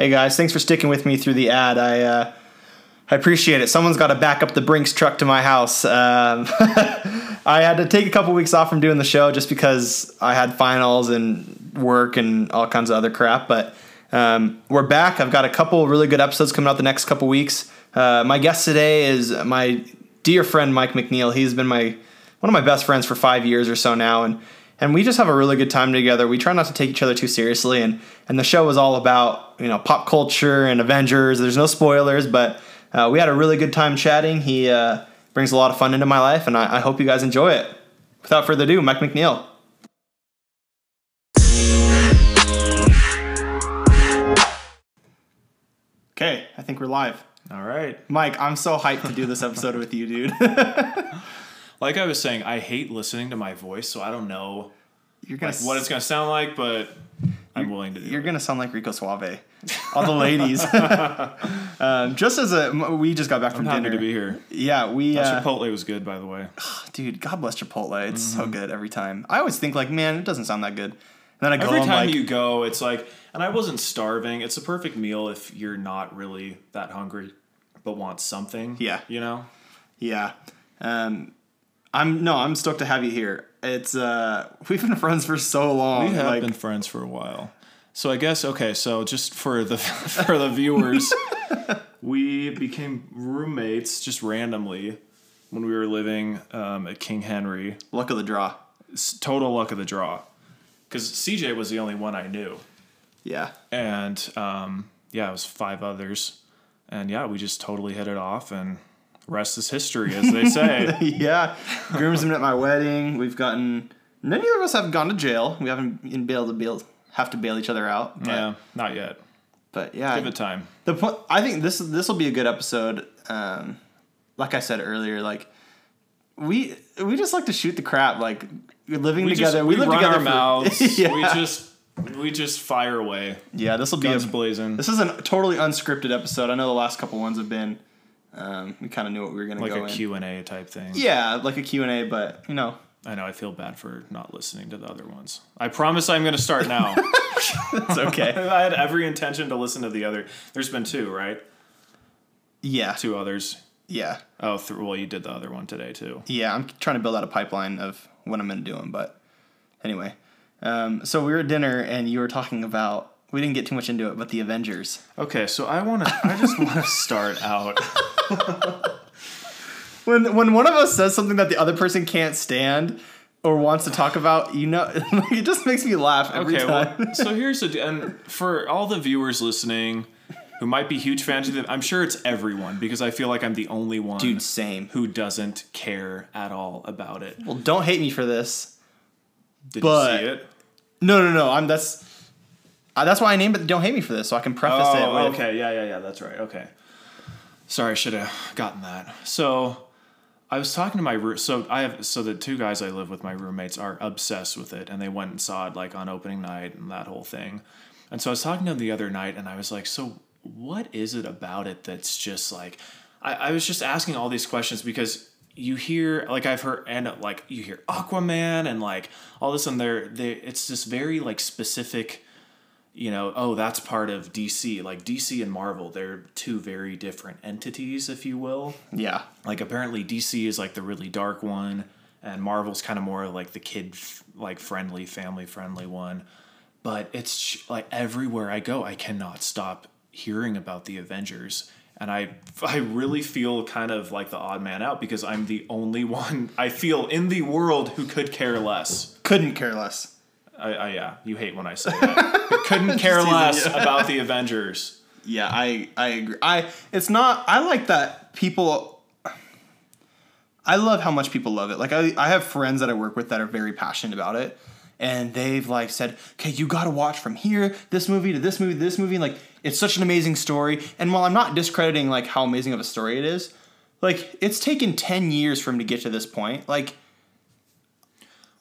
Hey guys, thanks for sticking with me through the ad. I uh, I appreciate it. Someone's got to back up the Brinks truck to my house. Um, I had to take a couple weeks off from doing the show just because I had finals and work and all kinds of other crap. But um, we're back. I've got a couple really good episodes coming out the next couple weeks. Uh, my guest today is my dear friend Mike McNeil. He's been my one of my best friends for five years or so now, and and we just have a really good time together. We try not to take each other too seriously, and and the show is all about you know pop culture and Avengers. There's no spoilers, but uh, we had a really good time chatting. He uh, brings a lot of fun into my life, and I, I hope you guys enjoy it. Without further ado, Mike McNeil. Okay, I think we're live. All right. Mike, I'm so hyped to do this episode with you, dude. Like I was saying, I hate listening to my voice, so I don't know You're gonna like, what it's gonna sound like, but I'm willing to do You're it. gonna sound like Rico Suave. All the ladies. um, just as a, we just got back from I'm dinner. to be here. Yeah, we. Uh, Chipotle was good, by the way. dude, God bless Chipotle. It's so Mm-hmm. good every time. I always think like, man, it doesn't sound that good. And then I go, Every time like, you go, it's like, and I wasn't starving. It's a perfect meal if you're not really that hungry, but want something. Yeah. You know. yeah. Um, I'm no, I'm stoked to have you here. It's uh, we've been friends for so long. We have like, been friends for a while. So I guess okay. So just for the for the viewers, we became roommates just randomly when we were living um, at King Henry. luck of the draw. It's total luck of the draw, because CJ was the only one I knew, Yeah. and um, yeah, it was five others, and yeah, we just totally hit it off, and rest is history, as they say. yeah. Groomsmen at my wedding. We've gotten. None of us have gone to jail. We haven't been able to bail, have to bail each other out. But, yeah, not yet. but yeah, Give it time. the point. I think this this will be a good episode. Um, like I said earlier, like we we just like to shoot the crap. Like living We together, just we, we, live run together our for- mouths. yeah. We just we just fire away, yeah. This will be a, guns blazing, this is a totally unscripted episode. I know the last couple ones have been. Um, we kind of knew what we were gonna like go a in. Q and A type thing. Yeah, like a Q and A, but you know, I know. I feel bad for not listening to the other ones. I promise I'm going to start now. it's okay. I had every intention to listen to the other. There's been two, right? yeah, Two others. yeah, Oh, th- well, you did the other one today too. yeah. I'm trying to build out a pipeline of what I'm gonna do them, but anyway. Um, so we were at dinner and you were talking about. We didn't get too much into it, but the Avengers. Okay, so I want to. I just want to start out. when when one of us says something that the other person can't stand or wants to talk about, you know, it just makes me laugh every Okay, time. well, so here's the and for all the viewers listening who might be huge fans of it, I'm sure it's everyone because I feel like I'm the only one Dude, same. who doesn't care at all about it. Well, don't hate me for this. Did But- you see it? No, no, no. I'm that's uh, that's why I named it. Don't hate me for this, so I can preface it. Oh, With, okay, yeah, yeah, yeah. That's right. Okay. Sorry, I should have gotten that. So, I was talking to my room. So I have so the two guys I live with, my roommates, are obsessed with it, and they went and saw it like on opening night and that whole thing. And so I was talking to them the other night, and I was like, "So, what is it about it that's just like?" I, I was just asking all these questions because you hear like I've heard and like you hear Aquaman and like all this, and they're they it's this very like specific you know, oh, that's part of DC. Like DC and Marvel, they're two very different entities, if you will. yeah, Like apparently DC is like the really dark one, and Marvel's kind of more like the kid like friendly, family friendly one. But it's sh- like everywhere I go, I cannot stop hearing about the Avengers. And I, I really feel kind of like the odd man out because I'm the only one I feel in the world who could care less. couldn't care less. I, I yeah, you hate when I say that. Couldn't care less about the Avengers. Yeah, I I agree. I it's not. I like that people. I love how much people love it. Like I, I have friends that I work with that are very passionate about it, and they've like said, "Okay, you got to watch from here, this movie to this movie, to this movie." And, Like it's such an amazing story. And while I'm not discrediting like how amazing of a story it is, like it's taken ten years for him to get to this point. Like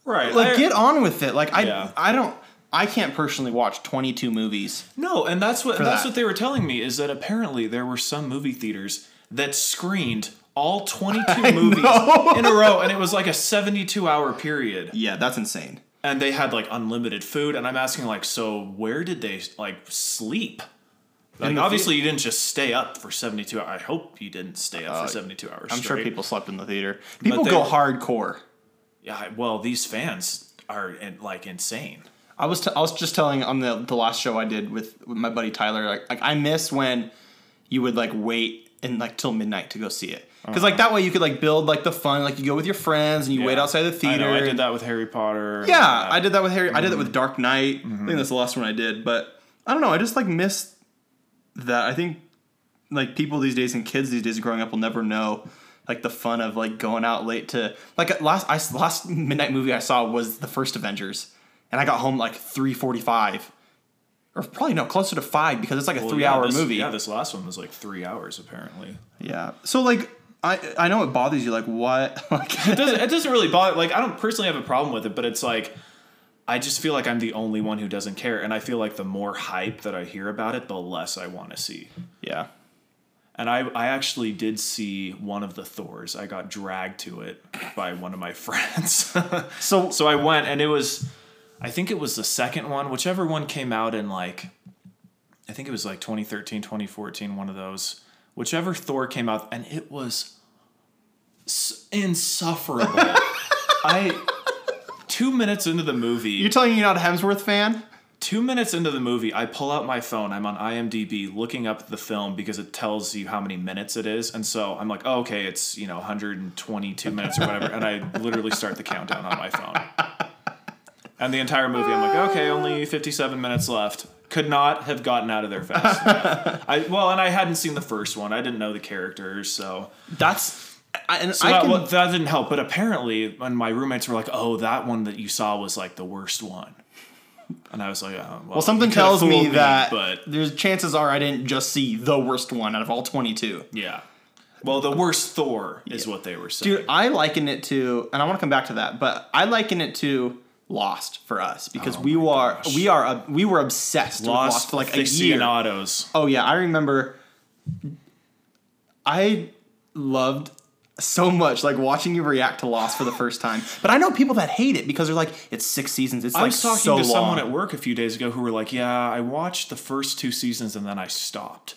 Right. like I- get on with it. Like I Yeah. I don't. I can't personally watch 22 movies. No, and that's what that's that. what they were telling me is that apparently there were some movie theaters that screened all 22 movies know. in a row and it was like a 72 hour period Yeah, that's insane. and they had like unlimited food and I'm asking like so where did they like sleep Like the obviously you didn't just stay up for 72 hours. I hope you didn't stay up Uh, for 72 hours. I'm sure people slept in the theater. People they- go hardcore. Yeah, well, these fans are like insane. I was t- I was just telling on the the last show I did with, with my buddy Tyler like like I miss when you would like wait and like till midnight to go see it because like that way you could like build like the fun like you go with your friends and you wait outside the I theater. know, I, did that with Harry Potter. Yeah, Uh, I did that with Harry. I did that with Dark Knight. I think that's the last one I did. But I don't know. I just like miss that. I think like people these days and kids these days growing up will never know like the fun of like going out late to like last I last midnight movie I saw was the first Avengers, and I got home like three forty five. Or probably no, closer to five because it's like a well, three yeah, hour this- movie. Yeah, this last one was like three hours apparently. yeah. So like I I know it bothers you. Like what? like It doesn't, it doesn't really bother. Like I don't personally have a problem with it, but it's like I just feel like I'm the only one who doesn't care, and I feel like the more hype that I hear about it, the less I want to see. yeah. And I, I actually did see one of the Thors. I got dragged to it by one of my friends. So so I went, and it was, I think it was the second one, whichever one came out in like, I think it was like 2013, 2014, one of those. Whichever Thor came out, and it was insufferable. I, two minutes into the movie, you're telling me you're not a Hemsworth fan? Two minutes into the movie, I pull out my phone. I'm on IMDb looking up the film because it tells you how many minutes it is. And so I'm like, oh, okay, it's, you know, 122 minutes or whatever. and I literally start the countdown on my phone. And the entire movie, I'm like, okay, only 57 minutes left. Could not have gotten out of there fast enough. I, well, and I hadn't seen the first one. I didn't know the characters, so That's I, and so I that, can, well, that didn't help. But apparently, when my roommates were like, "Oh, that one that you saw was like the worst one," and I was like, oh, "Well, Well, something tells me fooled that but there's chances are I didn't just see the worst one out of all 22. yeah." Well, the worst Thor is what they were saying. Dude, I liken it to, and I want to come back to that, but I liken it to Lost for us because Oh we were gosh. we are uh, we were obsessed with Lost Lost for like a year. Oh yeah, I remember. I loved so much like watching you react to Lost for the first time, but I know people that hate it because they're like, it's six seasons. It's I like was talking so to someone at work a few days ago who were like, "Yeah, I watched the first two seasons and then I stopped."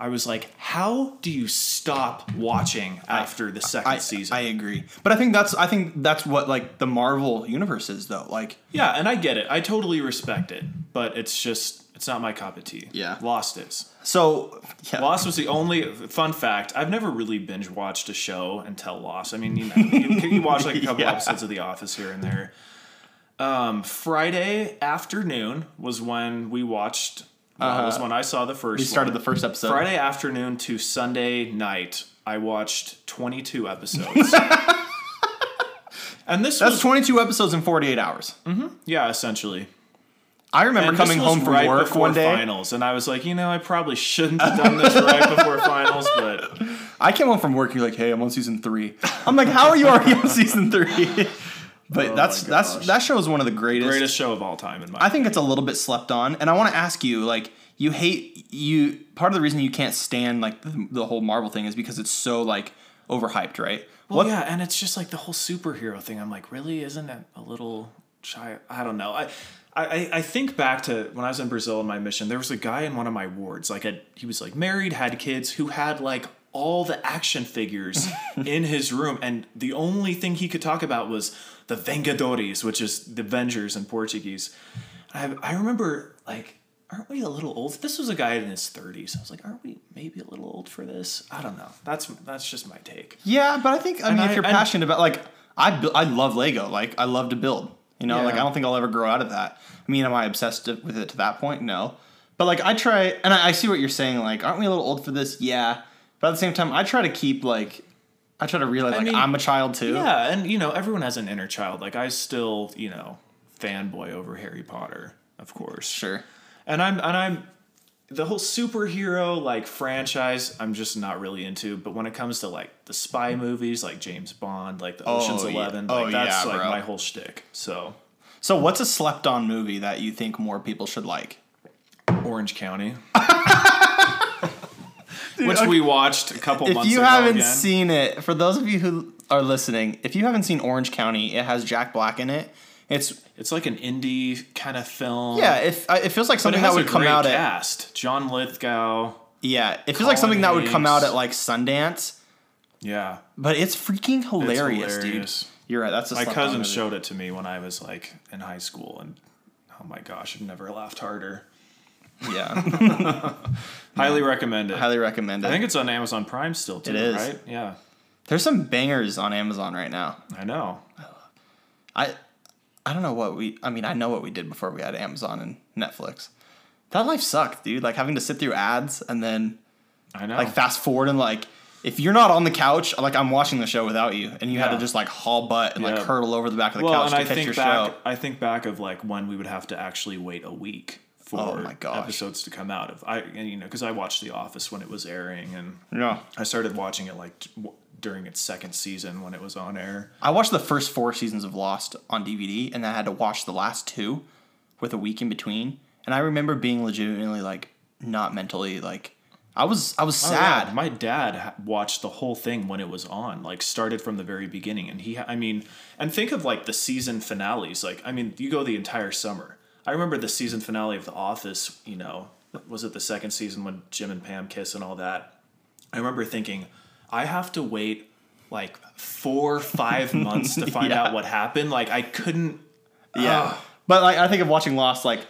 I was like, "How do you stop watching after the second I, season?" I agree, but I think that's I think that's what like the Marvel universe is though. Like yeah, and I get it. I totally respect it, but it's just it's not my cup of tea. Yeah. Lost is. so, yeah. Lost was the only fun fact. I've never really binge watched a show until Lost. I mean, you know, you, you watch like a couple Yeah. episodes of The Office here and there. Um, Friday afternoon was when we watched. Well, was uh, when I saw the first. We started one. the first episode. Friday afternoon to Sunday night. I watched twenty two episodes. and this That's was 22 episodes in 48 hours. Mm-hmm. yeah, essentially. I remember And coming home from right work one day. finals, and I was like, you know, I probably shouldn't have done this right before finals, but I came home from work. You're like, "Hey, I'm on season three. I'm like, "How are you already on season three? But Oh that's that's that show is one of the greatest. greatest show of all time in my. I think it's a little bit slept on, and I want to ask you, like, you hate you. Part of the reason you can't stand like the, the whole Marvel thing is because it's so like overhyped, right? Well, yeah, and it's just like the whole superhero thing. I'm like, really? Isn't it a little shy? I don't know. I, I, I think back to when I was in Brazil on my mission. There was a guy in one of my wards. Like, a, he was like married, had kids, who had like all the action figures in his room, and the only thing he could talk about was the Vengadores, which is the Avengers in Portuguese. I, I remember like. Aren't we a little old? This was a guy in his 30s. I was like, aren't we maybe a little old for this? I don't know. That's that's just my take. Yeah, but I think I mean I- if you're and- passionate about like I I love Lego. Like I love to build. You know, like I don't think I'll ever grow out of that. I mean, am I obsessed with it to that point? No. But like I try, and I, I see what you're saying. Like, aren't we a little old for this? Yeah. But at the same time, I try to keep like, I try to realize like mean, I'm a child too. Yeah, and you know, everyone has an inner child. Like I still, you know, fanboy over Harry Potter, of course. Sure. And I'm and I'm the whole superhero like franchise I'm just not really into, but when it comes to like the spy movies like James Bond, like the oh, Ocean's Oh, yeah. 11, Oh, like that's yeah, like bro. my whole shtick. So, So, what's a slept on movie that you think more people should like? Orange County. Which we watched a couple If months ago. If you haven't again. seen it, for those of you who are listening, if you haven't seen Orange County, it has Jack Black in it, It's It's like an indie kind of film. yeah, it, uh, it feels like something that would come out at cast. John Lithgow. yeah, it feels like something Colin that would come out at like Sundance, Yeah, but it's freaking hilarious, hilarious. dude. You're right. That's a my cousin showed it to me when I was like in high school, and oh my gosh, I've never laughed harder. Yeah, Highly recommend it. highly recommend it. I think it's on Amazon Prime still too. It is. right? Yeah, There's some bangers on Amazon right now. I know. I I don't know what we I mean, I know what we did before we had Amazon and Netflix. That life sucked, dude. Like having to sit through ads and then I know. like fast forward and like if you're not on the couch, like I'm watching the show without you, and you had to Yeah. just like haul butt and like Yeah. hurdle over the back of the well, couch and to I catch think your back. show. I think back of like when we would have to actually wait a week Oh for Oh my gosh. episodes to come out. Of I, and, you know, because I watched The Office when it was airing, and Yeah. I started watching it like w- during its second season when it was on air. I watched the first four seasons of Lost on DVD, and then I had to watch the last two with a week in between. And I remember being legitimately like not mentally like I was I was Oh, yeah. sad. My dad watched the whole thing when it was on, like started from the very beginning, and he, I mean, and think of like the season finales. Like, I mean, you go the entire summer. I remember the season finale of The Office. You know, was it the second season when Jim and Pam kiss and all that? I remember thinking, I have to wait like four, five months to find Yeah. out what happened. Like, I couldn't. Yeah. But like I think of watching Lost, like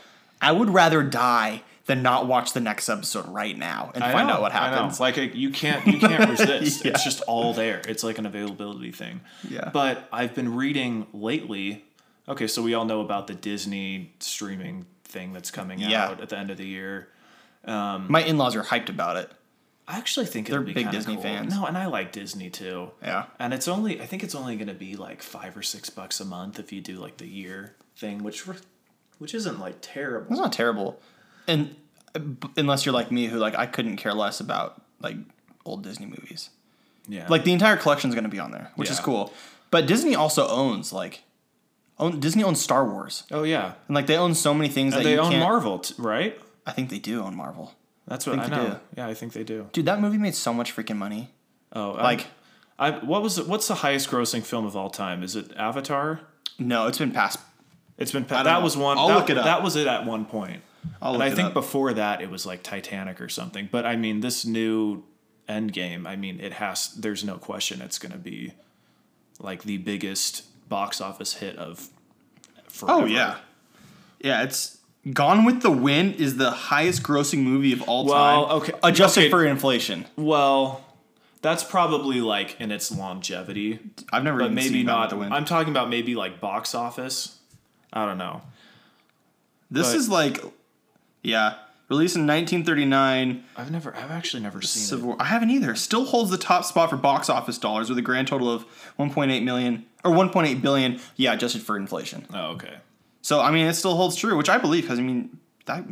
I would rather die than not watch the next episode right now and I find know, out what happens. Like you can't you can't resist. Yeah. It's just all there. It's like an availability thing. Yeah. But I've been reading lately. Okay, so we all know about the Disney streaming thing that's coming Yeah. out at the end of the year. Um, My in-laws are hyped about it. I actually think They're big Disney cool. fans. No, and I like Disney too. Yeah. And it's only I think it's only going to be like five or six bucks a month if you do like the year thing, which which isn't like terrible. It's not terrible. And unless you're like me who like I couldn't care less about like old Disney movies. Yeah. Like the entire collection is going to be on there, which is cool. But Disney also owns like own Disney owns Star Wars. oh yeah. And like they own so many things that they own Marvel, t- right? I think they do own Marvel. That's what I, think they know. do. Yeah, I think they do. Dude, that movie made so much freaking money. Oh, Like I what was it, what's the highest grossing film of all time? Is it Avatar? no, it's been past It's been I that know. was one. I'll that, look it up. That was it at one point. I'll and I think up. before that it was like Titanic or something. But I mean, this new Endgame. I mean, it has. There's no question it's going to be like the biggest box office hit of. Forever. Oh yeah, yeah. It's Gone with the Wind is the highest grossing movie of all Well, time. okay, adjusted okay. for inflation. Well, that's probably like in its longevity, I've never but even maybe seen not. with the Wind. I'm talking about maybe like box office. I don't know. this but- is like, yeah, released in 1939. I've never. I've actually never seen Civil it. I haven't either. Still holds the top spot for box office dollars with a grand total of 1.8 million or 1.8 billion. Yeah, adjusted for inflation. Oh, okay. So I mean, it still holds true, which I believe because I mean that.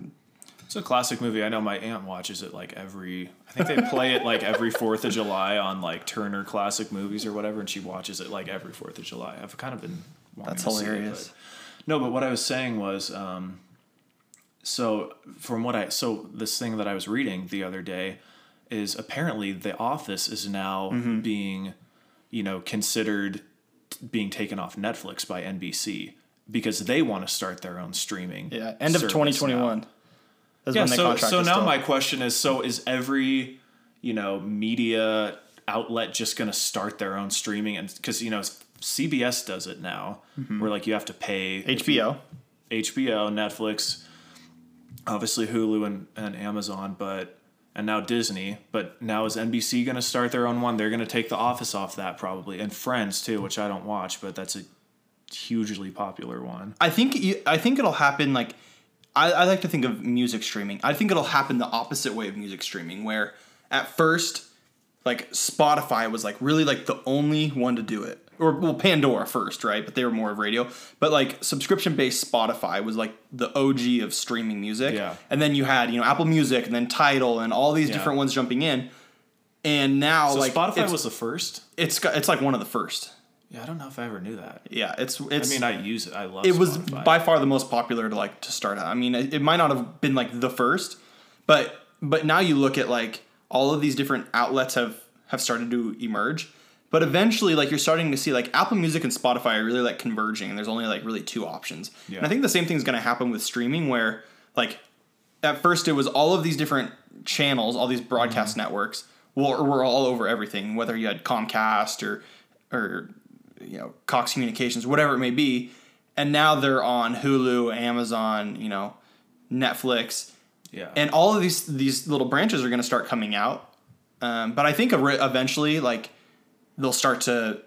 It's a classic movie. I know my aunt watches it like every. I think they play it like every Fourth of July on like Turner Classic Movies or whatever, and she watches it like every Fourth of July. I've kind of been. That's see it, hilarious. but- no, but what I was saying was, um, so from what I so this thing that I was reading the other day is apparently The Office is now Mm-hmm. being, you know, considered being taken off Netflix by NBC because they want to start their own streaming. Yeah, end of 2021. now. Yeah, when so so now my question is: so is every you know media outlet just going to start their own streaming? And because you know CBS does it now, Mm-hmm. where like you have to pay if you- HBO. HBO, Netflix, obviously Hulu and, and Amazon, but and now Disney. But now is NBC going to start their own one? They're going to take The Office off that probably, and Friends too, which I don't watch, but that's a hugely popular one. I think I think it'll happen like I, I like to think of music streaming. I think it'll happen the opposite way of music streaming, where at first, like Spotify was like really like the only one to do it, or well Pandora first, right? But they were more of radio. But like subscription based Spotify was like the OG of streaming music. Yeah. And then you had you know Apple Music and then Tidal and all these Yeah. different ones jumping in. And now So like Spotify was the first. it's it's like one of the first. Yeah, I don't know if I ever knew that. Yeah, it's it's I mean, I use it. I love. it was by far the most popular to like to start out. I mean, it, it might not have been like the first, but but now you look at like all of these different outlets have have started to emerge, But eventually, like you're starting to see, like Apple Music and Spotify are really like converging, and there's only like really two options. Yeah. And I think the same thing is going to happen with streaming, where like at first it was all of these different channels, all these broadcast Mm-hmm. networks were, were all over everything, whether you had Comcast or or you know Cox Communications, whatever it may be, and now they're on Hulu, Amazon, you know, Netflix, Yeah. and all of these these little branches are going to start coming out. Um, but I think ev- eventually, like they'll start to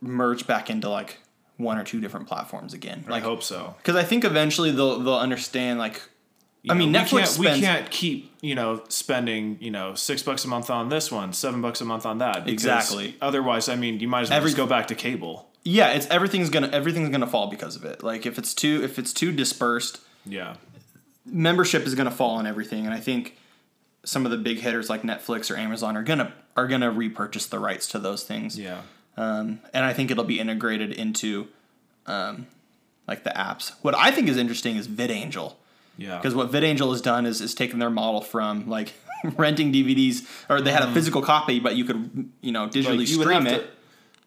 merge back into like one or two different platforms again. I hope so. because I think eventually they'll they'll understand like You I mean, know, Netflix we can't, spends- we can't keep you know spending you know six bucks a month on this one, seven bucks a month on that. Exactly. Otherwise, I mean, you might as well Every- just go back to cable. yeah, it's everything's gonna everything's gonna fall because of it. Like if it's too if it's too dispersed, Yeah. membership is gonna fall on everything. And I think some of the big hitters like Netflix or Amazon are gonna are gonna repurchase the rights to those things. Yeah. um, and I think it'll be integrated into um, like the apps. What I think is interesting is VidAngel Yeah. because what VidAngel has done is is taken their model from like renting DVDs or they had a physical copy, but you could you know digitally Mm. Like, you stream it, to-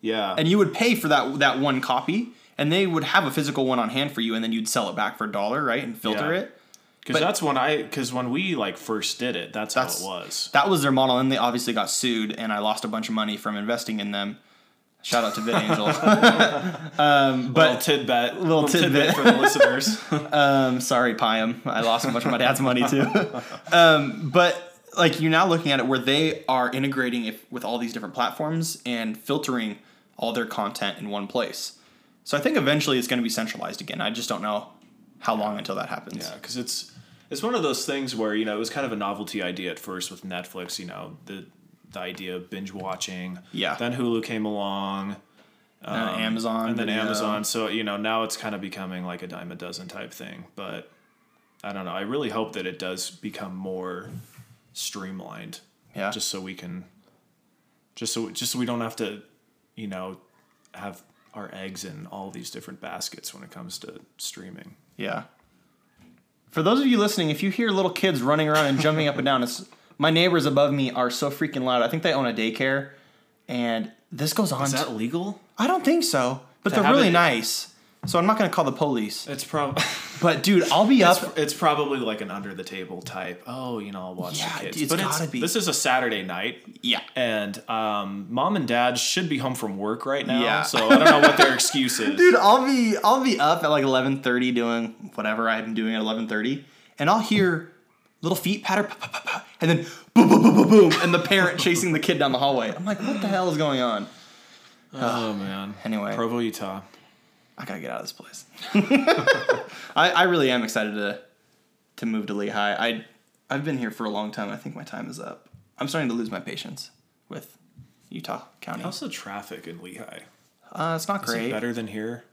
yeah. and you would pay for that that one copy, and they would have a physical one on hand for you, and then you'd sell it back for a dollar, right, and filter Yeah. it. Because that's when I because when we like first did it, that's, That's- how it was. That was their model, and they obviously got sued, and I lost a bunch of money from investing in them. Shout out to VidAngel. um, but little tidbit, little little, tidbit. tidbit for the listeners. Um, sorry, Pyam. I lost a bunch of my dad's money too. um, but like you're now looking at it where they are integrating it with all these different platforms and filtering all their content in one place. So I think eventually it's going to be centralized again. I just don't know how long until that happens. Yeah, because it's it's one of those things where you know it was kind of a novelty idea at first with Netflix. You know the the idea of binge watching. Yeah. Then Hulu came along, Uh, Amazon and then Video. Amazon. So you know now it's kind of becoming like a dime a dozen type thing. But I don't know. I really hope that it does become more streamlined. Yeah. Just so we can, just so just so we don't have to, you know, have our eggs in all these different baskets when it comes to streaming. Yeah. For those of you listening, if you hear little kids running around and jumping up and down, it's my neighbors above me are so freaking loud. I think they own a daycare, and this goes on. Is that legal? I don't think so, but they're really it- nice. So I'm not gonna call the police. It's probably. But dude, I'll be up. It's, it's probably like an under the table type. Oh, you know, I'll watch Yeah, the kids. it's but gotta be. This is a Saturday night, Yeah. and um, mom and dad should be home from work right now. Yeah. So I don't know what their excuse is. Dude, I'll be I'll be up at like 11:30 doing whatever I'm doing at 11:30, and I'll hear little feet patter, pa, pa, pa, pa, and then boom, boom, boom, boom, boom, and the parent chasing the kid down the hallway. I'm like, what the hell is going on? oh man. Anyway. Provo, Utah. I gotta get out of this place. I, I really am excited to to move to Lehi. I I've been here for a long time. I think my time is up. I'm starting to lose my patience with Utah County. How's the traffic in Lehi? Uh, it's not Is it great. better than here?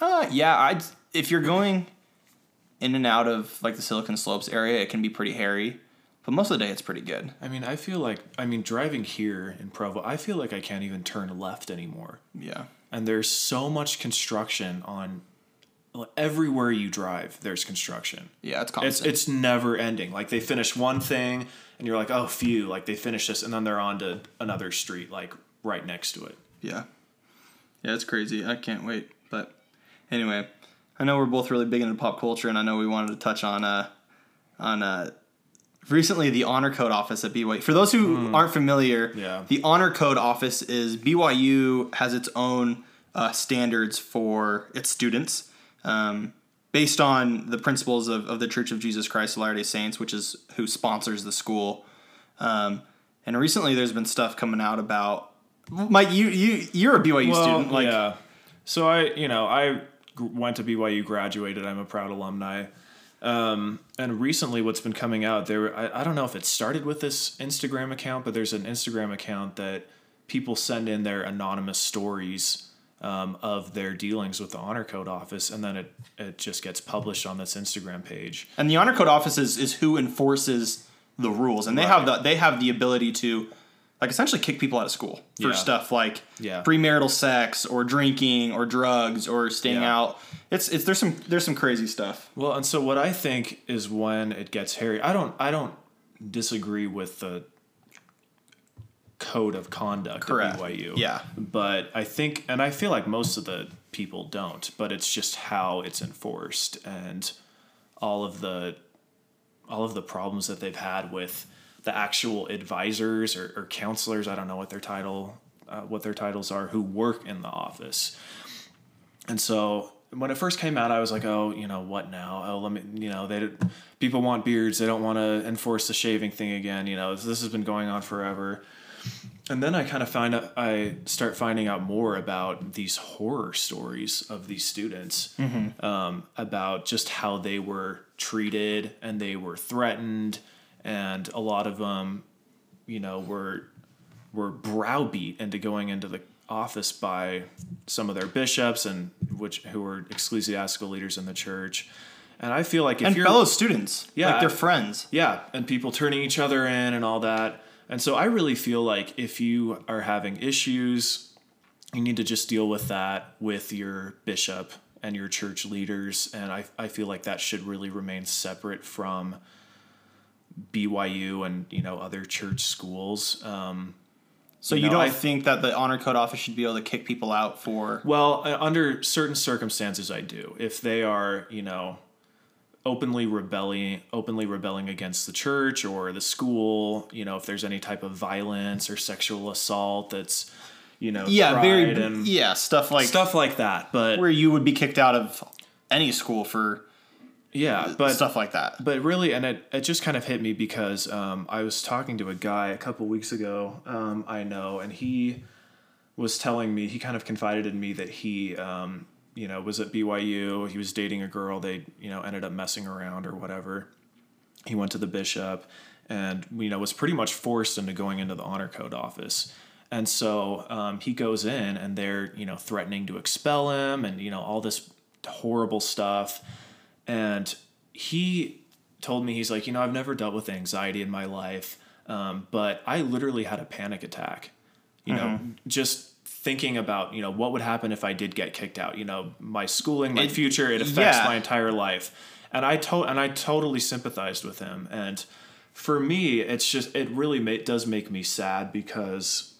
Uh, yeah, I if you're going in and out of like the Silicon Slopes area, it can be pretty hairy. But most of the day, it's pretty good. I mean, I feel like I mean driving here in Provo, I feel like I can't even turn left anymore. Yeah, And there's so much construction on everywhere you drive. There's construction. yeah, it's It's constant. it's never ending. Like they finish one thing, and you're like, oh, phew! Like they finish this, and then they're on to another street, like right next to it. yeah, yeah, it's crazy. I can't wait. But anyway, I know we're both really big into pop culture, and I know we wanted to touch on uh on uh recently the honor code office at BYU. For those who aren't familiar, Yeah. the honor code office is BYU has its own uh, standards for its students. Um, based on the principles of, of the Church of Jesus Christ of Latter day Saints, which is who sponsors the school. Um, and recently there's been stuff coming out about Mike, you you you're a BYU student. Like yeah. So I, you know, I went to BYU, graduated. I'm a proud alumni. Um, and recently, what's been coming out there, I, I don't know if it started with this Instagram account, but there's an Instagram account that people send in their anonymous stories um, of their dealings with the honor code office, and then it it just gets published on this Instagram page. And the honor code office is, is who enforces the rules, and they have the they have the ability to like essentially kick people out of school for Yeah. stuff like Yeah. premarital sex or drinking or drugs or staying Yeah. out. It's it's there's some there's some crazy stuff. Well, and so what I think is when it gets hairy. I don't I don't disagree with the code of conduct Correct. at BYU. Yeah. But I think, and I feel like most of the people don't, but it's just how it's enforced and all of the all of the problems that they've had with the actual advisors or, or counselors. I don't know what their title, uh, what their titles are, who work in the office. And so when it first came out, I was like, oh, you know, what now? Oh, let me, you know, they people want beards. They don't want to enforce the shaving thing again. You know, this has been going on forever. And then I kind of find out, I start finding out more about these horror stories of these students, um, about just how they were treated and they were threatened, and a lot of them, you know, were were browbeat into going into the office by some of their bishops and which who were ecclesiastical leaders in the church. And I feel like if and you're fellow students, Yeah, like their I- friends. yeah, and people turning each other in and all that. And so I really feel like if you are having issues, you need to just deal with that with your bishop and your church leaders. And I, I feel like that should really remain separate from BYU and, you know, other church schools. Um, So You you, know, don't I- think that the honor code office should be able to kick people out for? Well, uh, under certain circumstances, I do. If they are, you know, openly rebelling, openly rebelling against the church or the school, you know, if there's any type of violence or sexual assault that's, you know, Yeah, very. yeah, stuff like stuff like that. But where you would be kicked out of any school for yeah, but stuff like that. But really, and it, it just kind of hit me because um, I was talking to a guy a couple weeks ago, um, I know, and he was telling me, he kind of confided in me that he, um, you know, was at BYU. He was dating a girl. They, you know, ended up messing around or whatever. He went to the bishop and, you know, was pretty much forced into going into the honor code office. And so um, he goes in and they're, you know, threatening to expel him and, you know, all this horrible stuff. And he told me, he's like, you know, I've never dealt with anxiety in my life, um, but I literally had a panic attack. You know, just thinking about, you know, what would happen if I did get kicked out. You know, my schooling, my It- future, it affects yeah. my entire life. And I to- and I totally sympathized with him. And for me, it's just it really ma- does make me sad because,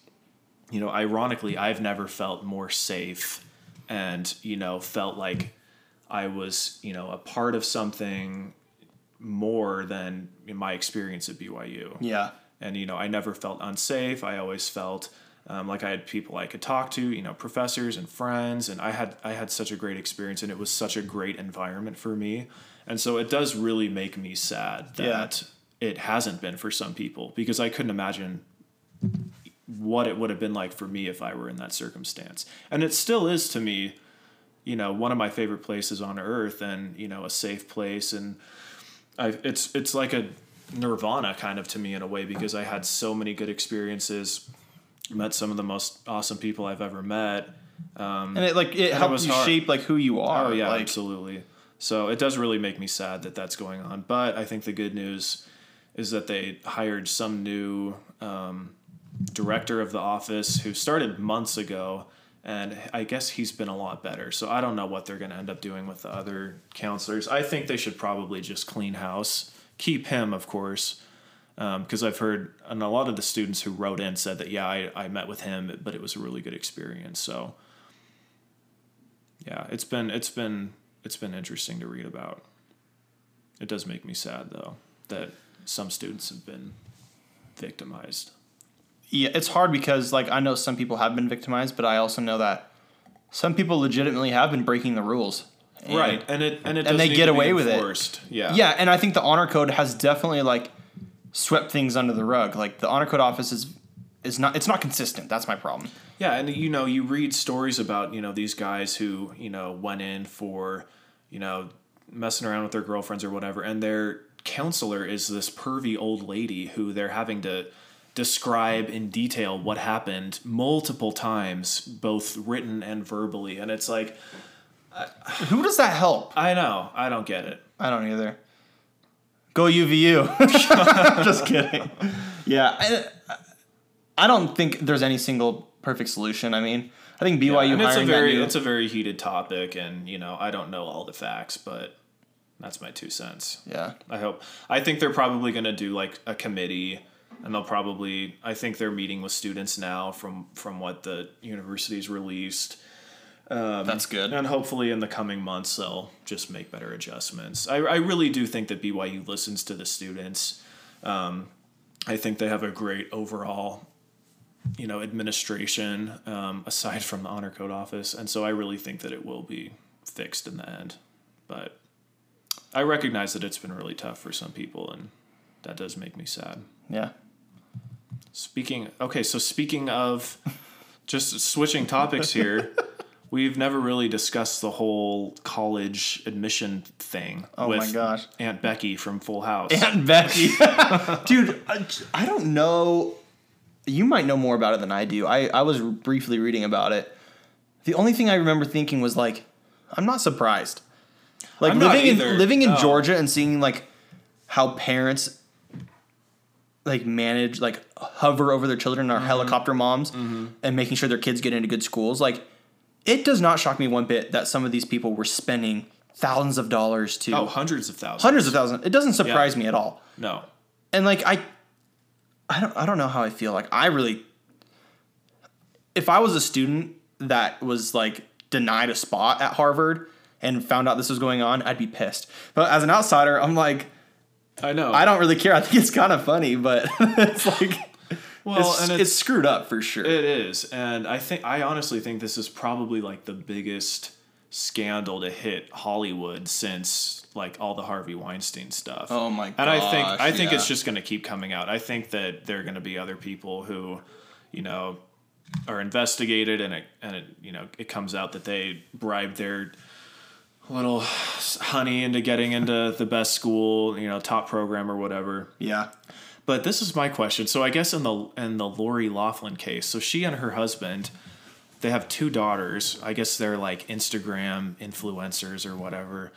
you know, ironically, I've never felt more safe, and you know, felt like I was, you know, a part of something more than in my experience at BYU. Yeah. And, you know, I never felt unsafe. I always felt um, like I had people I could talk to, you know, professors and friends. And I had, I had such a great experience and it was such a great environment for me. And so it does really make me sad that it hasn't been for some people because I couldn't imagine what it would have been like for me if I were in that circumstance. And it still is to me, you know, one of my favorite places on earth and, you know, a safe place and I it's it's like a nirvana kind of to me in a way because I had so many good experiences, met some of the most awesome people I've ever met. And it like it helped you hard. shape like who you are. Oh yeah, like, absolutely. So it does really make me sad that that's going on. But I think the good news is that they hired some new um, director of the office who started months ago, and I guess he's been a lot better. So I don't know what they're going to end up doing with the other counselors. I think they should probably just clean house, keep him, of course. Um, because I've heard, and a lot of the students who wrote in said that, yeah, I, I met with him, but it was a really good experience. So, yeah, it's been it's been it's been interesting to read about. It does make me sad though that some students have been victimized. Yeah, it's hard because like I know some people have been victimized, but I also know that some people legitimately have been breaking the rules. And- right, and it and it and they get away with it. Yeah, Yeah, and I think the honor code has definitely like swept things under the rug. Like the honor code office is is not it's not consistent. That's my problem. Yeah, and you know, you read stories about, you know, these guys who, you know, went in for, you know, messing around with their girlfriends or whatever, and their counselor is this pervy old lady who they're having to describe in detail what happened multiple times, both written and verbally. And it's like, Who does that help? I know, I don't get it. I don't either. Go UVU. Just kidding. Yeah, I, I don't think there's any single perfect solution. I mean, I think BYU and it's a hiring very that new, it's a very heated topic and, you know, I don't know all the facts, but that's my two cents. yeah. I hope. I think they're probably going to do like a committee and they'll probably. I think they're meeting with students now from from what the university's released. That's good. And hopefully, in the coming months, they'll just make better adjustments. I, I really do think that BYU listens to the students. Um, I think they have a great overall, you know, administration um, aside from the honor code office, and so I really think that it will be fixed in the end. But I recognize that it's been really tough for some people, and that does make me sad. Yeah. Speaking, okay, so speaking of just switching topics here, we've never really discussed the whole college admission thing Oh my gosh. Aunt Becky from Full House. Aunt Becky. Dude, I, I don't know. You might know more about it than I do. I, I was briefly reading about it. The only thing I remember thinking was like, I'm not surprised. Like I'm living in living in no. Georgia and seeing like how parents like manage like hover over their children Mm-hmm. helicopter moms and making sure their kids get into good schools like it does not shock me one bit that some of these people were spending thousands of dollars to oh, hundreds of thousands. hundreds of thousands it doesn't surprise me at all No. and like I, I don't I don't know how I feel. Like I really, if I was a student that was like denied a spot at Harvard and found out this was going on, I'd be pissed. But as an outsider, I'm like, I know. I don't really care. I think it's kind of funny, but it's like, well, it's, and it's, it's, screwed up for sure. it is, and I think I honestly think this is probably like the biggest scandal to hit Hollywood since like all the Harvey Weinstein stuff. Oh my god. And I think I think it's just going to keep coming out. I think that there are going to be other people who, you know, are investigated, and it and it you know it comes out that they bribed their little honey into getting into the best school, you know, top program or whatever. yeah. But this is my question. So I guess in the in the Lori Loughlin case, so she and her husband, they have two daughters. I guess they're like Instagram influencers or whatever.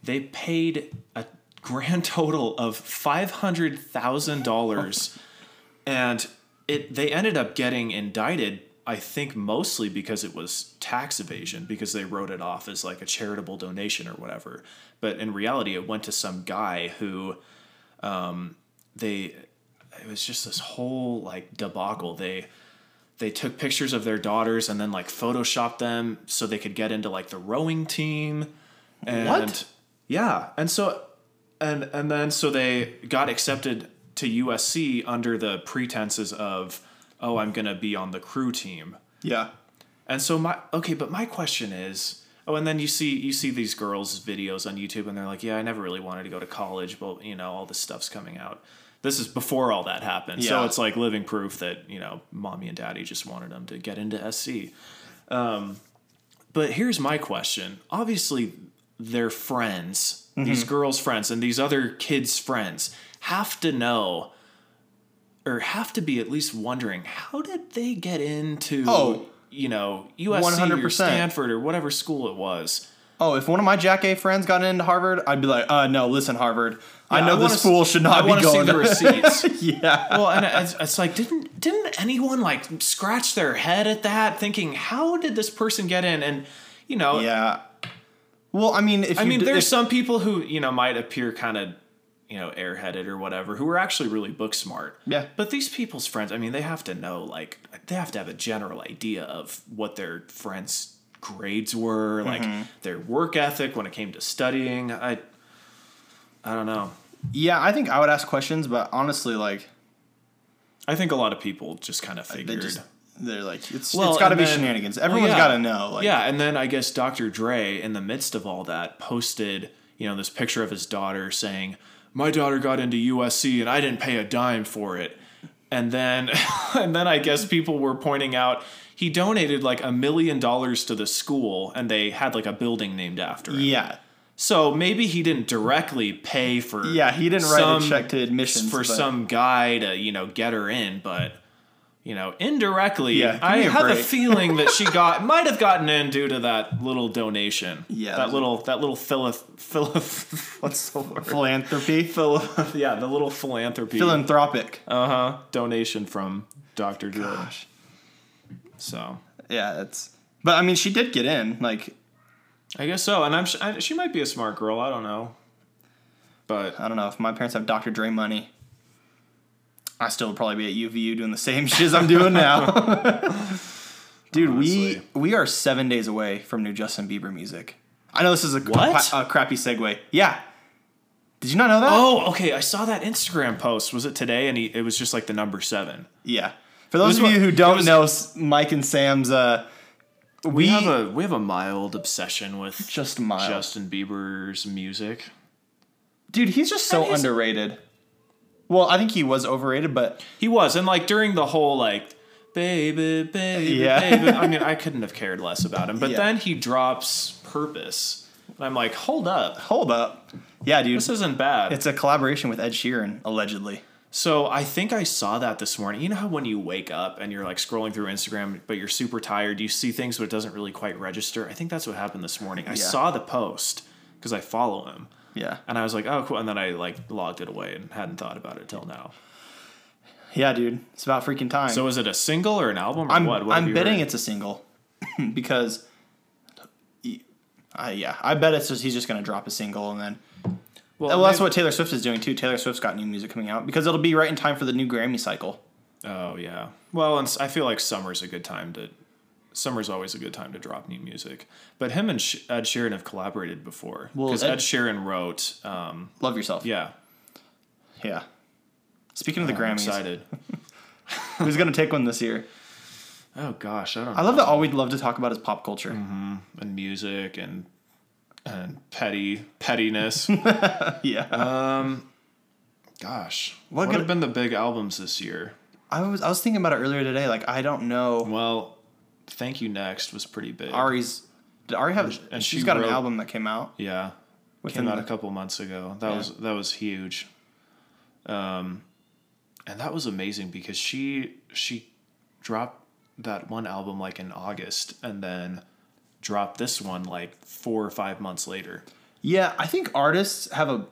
They paid a grand total of five hundred thousand dollars, and it they ended up getting indicted. I think mostly because it was tax evasion because they wrote it off as like a charitable donation or whatever. But in reality, it went to some guy who um, they it was just this whole like debacle they they took pictures of their daughters and then like photoshopped them so they could get into like the rowing team and What? yeah and so and and then so they got accepted to USC under the pretenses of oh I'm going to be on the crew team Yeah. and so my okay, but my question is, oh, and then you see you see these girls' videos on YouTube, and they're like, yeah, I never really wanted to go to college, but you know, all this stuff's coming out. This is before all that happened, so it's like living proof that you know, mommy and daddy just wanted them to get into SC. Um, but here's my question: obviously, their friends, these girls' friends, and these other kids' friends have to know. Or have to be at least wondering how did they get into Oh. you know, USC or 100%. Stanford or whatever school it was. Oh, if one of my Jack A friends got into Harvard, I'd be like, uh, no, listen, Harvard. I know I this school should not I be wanna see going the to receipts. yeah. Well, and it's, it's like, didn't didn't anyone like scratch their head at that, thinking, how did this person get in? And you know, Yeah. Well, I mean, if I mean, d- there's some people who you know might appear kind of you know airheaded or whatever who are actually really book smart. Yeah. But these people's friends, I mean, they have to know like they have to have a general idea of what their friends' grades were, like Mm-hmm. their work ethic when it came to studying. I I don't know. yeah, I think I would ask questions, but honestly, like I think a lot of people just kind of they figured. just they're like it's Well, it's got to be then- shenanigans. well, Everyone's yeah. got to know. Like, yeah, and then I guess Dr. Dre, in the midst of all that, posted you know this picture of his daughter saying, "My daughter got into USC and I didn't pay a dime for it." And then, and then I guess people were pointing out he donated like a million dollars to the school, and they had like a building named after him. yeah, So maybe he didn't directly pay for yeah. He didn't write a check to admissions for but- some guy to you know get her in, but you know indirectly, Yeah, I have a feeling that she got might have gotten in due to that little donation. Yeah, that little that little philo philo what's the word? philanthropy, Philo, yeah, the little philanthropy philanthropic. uh huh donation from Dr. Dre. Gosh. So Yeah, it's. But I mean, she did get in. Like I guess so, and I'm I, she might be a smart girl. I don't know, but I don't know if my parents have Dr. Dre money. I still would probably be at UVU doing the same shiz I'm doing now. Dude, Honestly. we we are seven days away from new Justin Bieber music. I know this is a, What? a crappy segue. Yeah. Did you not know that? Oh, okay. I saw that Instagram post. Was it today? And he, it was just like the number seven. Yeah. For those was of you who don't was- know, Mike and Sam's, uh, we, We have a we have a mild obsession with just mild. Justin Bieber's music. Dude, he's just so he's- underrated. Well, I think he was overrated, but He was, and like during the whole like baby, baby, Yeah. baby. I mean, I couldn't have cared less about him. But Yeah. then he drops Purpose, and I'm like, hold up, hold up. Yeah, dude. this isn't bad. It's a collaboration with Ed Sheeran, allegedly. So I think I saw that this morning. You know how when you wake up and you're like scrolling through Instagram, but you're super tired, you see things, but it doesn't really quite register. I think that's what happened this morning. I Yeah. saw the post because I follow him, Yeah. and I was like, oh, cool. And then I like logged it away and hadn't thought about it till now. Yeah, dude. It's about freaking time. So is it a single or an album or I'm, what? What I'm betting heard? it's a single because, uh, yeah, I bet it's just he's just gonna drop a single and then. Well, that's maybe- what Taylor Swift is doing too. Taylor Swift's got new music coming out because it'll be right in time for the new Grammy cycle. Oh yeah. Well, and I feel like summer's a good time to. Summer's always a good time to drop new music. But him and Sh- Ed Sheeran have collaborated before. Well, Because Ed- Ed, Sheeran wrote, um, Love yourself. yeah. Yeah. Speaking of the I'm Grammys, excited. who's gonna take one this year? Oh gosh, I don't. I love that all we'd love to talk about is pop culture. and music and and petty pettiness. Yeah. um, gosh, What what, could- have been the big albums this year? I was I was thinking about it earlier today. Like I don't know. Well, Thank You Next was pretty big. Ari's did Ari have? And she's she got an album that came out. Yeah, came out the- a couple months ago. That Yeah. was that was huge. Um, and that was amazing because she she dropped that one album like in August and then dropped this one like four or five months later. Yeah, I think artists have a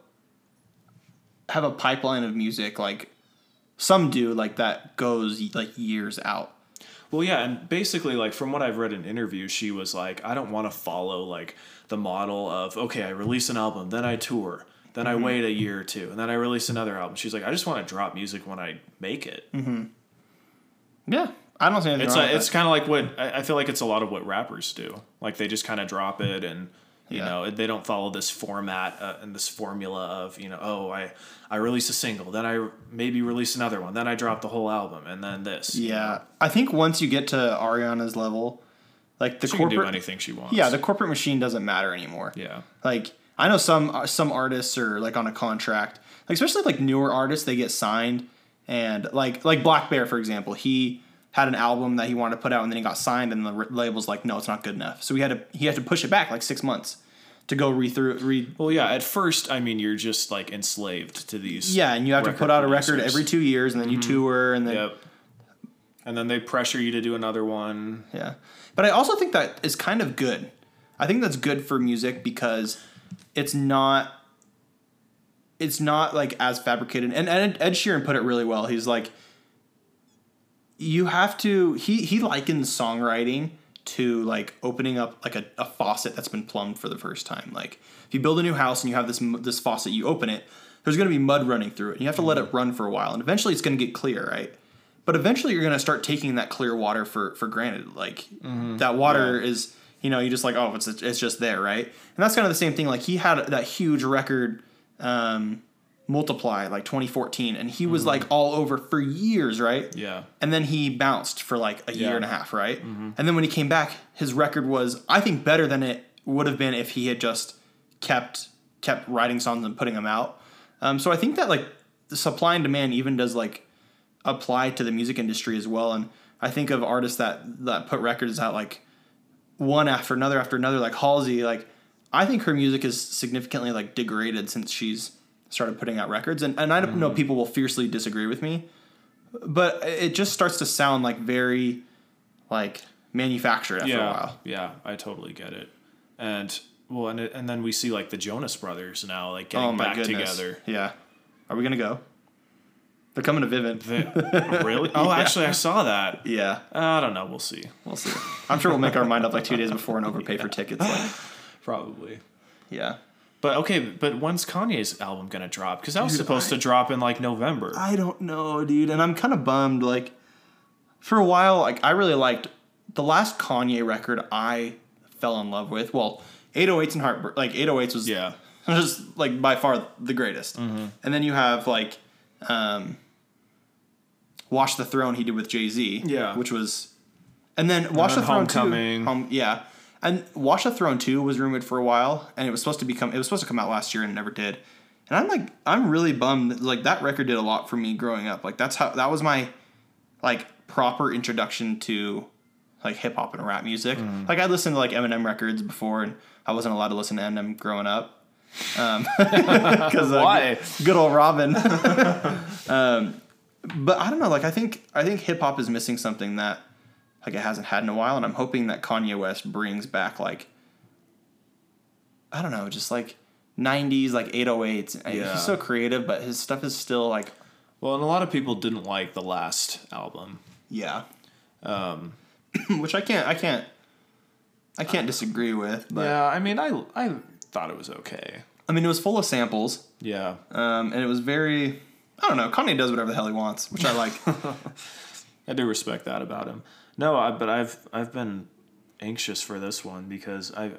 have a pipeline of music like some do like that goes like years out. Well, yeah, and basically, like from what I've read in interviews, she was like, I don't want to follow like the model of okay, I release an album, then I tour, then I wait a year or two, and then I release another album. She's like, I just want to drop music when I make it. Mm-hmm. Yeah, I don't anything It's a, it's kind of like what I I feel like it's a lot of what rappers do. Like they just kind of drop it and. You Yeah. know, they don't follow this format uh, and this formula of you know, oh, I I release a single, then I maybe release another one, then I drop the whole album, and then this. you Yeah, know? I think once you get to Ariana's level, like the she can do corporate, anything she wants. yeah, the corporate machine doesn't matter anymore. yeah. Like I know some uh, some artists are like on a contract, like especially like newer artists, they get signed, and like like blackbear for example, he had an album that he wanted to put out, and then he got signed, and the label's like, no, it's not good enough. So he had to he had to push it back like six months to go read through read. Well, yeah. At first, I mean, you're just like enslaved to these. Yeah, and you have to put out a record producers. every two years, and then you mm-hmm. tour, and then Yep. And then they pressure you to do another one. Yeah. But I also think that is kind of good. I think that's good for music because it's not it's not like as fabricated. And Ed, Ed Sheeran put it really well. He's like you have to he he likens songwriting to like opening up like a, a faucet that's been plumbed for the first time. Like if you build a new house and you have this this faucet, you open it, there's going to be mud running through it. And you have to let it run for a while, and eventually it's going to get clear, right? But eventually you're going to start taking that clear water for for granted. Like that water is, you know, you just like oh, it's it's just there, right? And that's kind of the same thing. Like he had that huge record. Um, multiply like 2014 and he was like all over for years right Yeah. and then he bounced for like a year Yeah. and a half, right? And then when he came back, his record was I think better than it would have been if he had just kept kept writing songs and putting them out. Um, so I think that like the supply and demand even does like apply to the music industry as well. And I think of artists that that put records out like one after another after another, like Halsey. Like I think her music is significantly like degraded since she's started putting out records. And and I don't know mm. people will fiercely disagree with me but it just starts to sound like very like manufactured after a yeah. while. Yeah. I totally get it. And well, and it, and then we see like the Jonas Brothers now like getting Oh my back goodness. together. Yeah. Are we gonna go? They're coming to Vivint. They- really? Oh, Yeah. actually, I saw that. yeah, I don't know. We'll see. we'll see. I'm sure we'll make our mind up like two days before and overpay for tickets. Like, Probably. yeah. But okay, but when's Kanye's album gonna drop? Because that was Dude, supposed I- to drop in like November. I don't know, dude, and I'm kind of bummed. Like, for a while, like I really liked the last Kanye record. I fell in love with. Well, 808s and Heartbreak. Like 808s was yeah. just like by far the greatest. And then you have like, um, Watch the Throne. He did with Jay Z. Yeah. which was, and then Watch then the Throne Homecoming. two. Home, yeah. And Watch the Throne 2 was rumored for a while, and it was supposed to become it was supposed to come out last year and it never did. And I'm like I'm really bummed. Like that record did a lot for me growing up. Like that's how that was my like proper introduction to like hip hop and rap music. Like I listened to like Eminem records before, and I wasn't allowed to listen to Eminem growing up. Um, because Why? good old Robin. um, but I don't know. Like I think I think hip hop is missing something that like it hasn't had in a while, and I'm hoping that Kanye West brings back like I don't know, just like '90s like 808s. Yeah. He's so creative, but his stuff is still like Well, and a lot of people didn't like the last album. yeah. Um, which I can't I can't I can't disagree with. But yeah, I mean, I I thought it was okay. I mean, it was full of samples, Yeah. um, and it was very. I don't know. Kanye does whatever the hell he wants, which I like. I do respect that about him. No, I, but I've I've been anxious for this one because I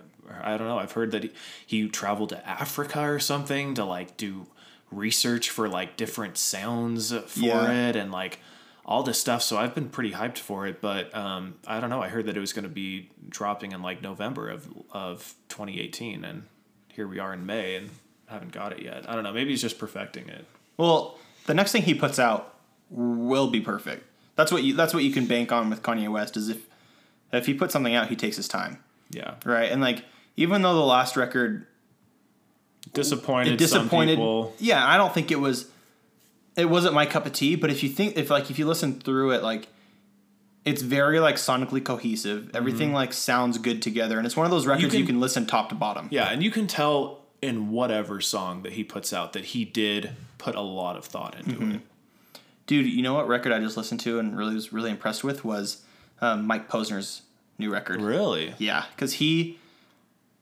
I don't know. I've heard that he, he traveled to Africa or something to like do research for like different sounds for Yeah. it and like all this stuff. So I've been pretty hyped for it. But um, I don't know. I heard that it was going to be dropping in like November of of 2018, and here we are in May and haven't got it yet. I don't know. Maybe he's just perfecting it. Well, the next thing he puts out will be perfect. That's what you. That's what you can bank on with Kanye West. Is if if he puts something out, he takes his time, Yeah. right? And like even though the last record Disappointed. it disappointed, Some people. yeah, I don't think it was. It wasn't my cup of tea. But if you think if like if you listen through it, like it's very like sonically cohesive. Everything like sounds good together, and it's one of those records you can, can- listen top to bottom. Yeah, and you can tell in whatever song that he puts out that he did put a lot of thought into Mm-hmm. it. Dude, you know what record I just listened to and really was really impressed with was um, Mike Posner's new record. Really? Yeah, because he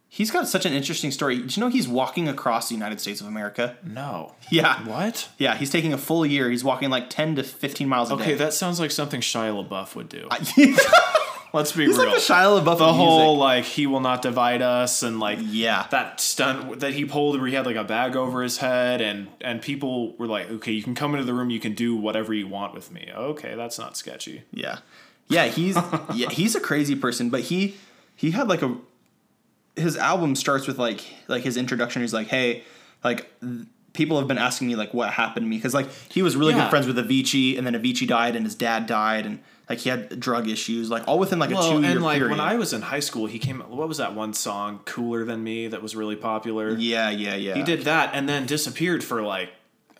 he's got such an interesting story. Did you know he's walking across the United States of America? No. Yeah, What? yeah. He's taking a full year. He's walking like ten to fifteen miles a Okay, day. that sounds like something Shia LaBeouf would do. he's Let's be like real. the Shia LaBeouf the whole music. like he will not divide us and like Yeah, that stunt that he pulled where he had like a bag over his head and and people were like okay you can come into the room you can do whatever you want with me okay that's not sketchy yeah, yeah. He's yeah he's a crazy person, but he he had like a his album starts with like like his introduction. He's like, hey, like. People have been asking me like what happened to me because like he was really Yeah. good friends with Avicii and then Avicii died and his dad died and like he had drug issues like all within like a well two year and like period. when I was in high school he came what was that one song cooler than me that was really popular yeah, yeah, yeah. He did that and then disappeared for like,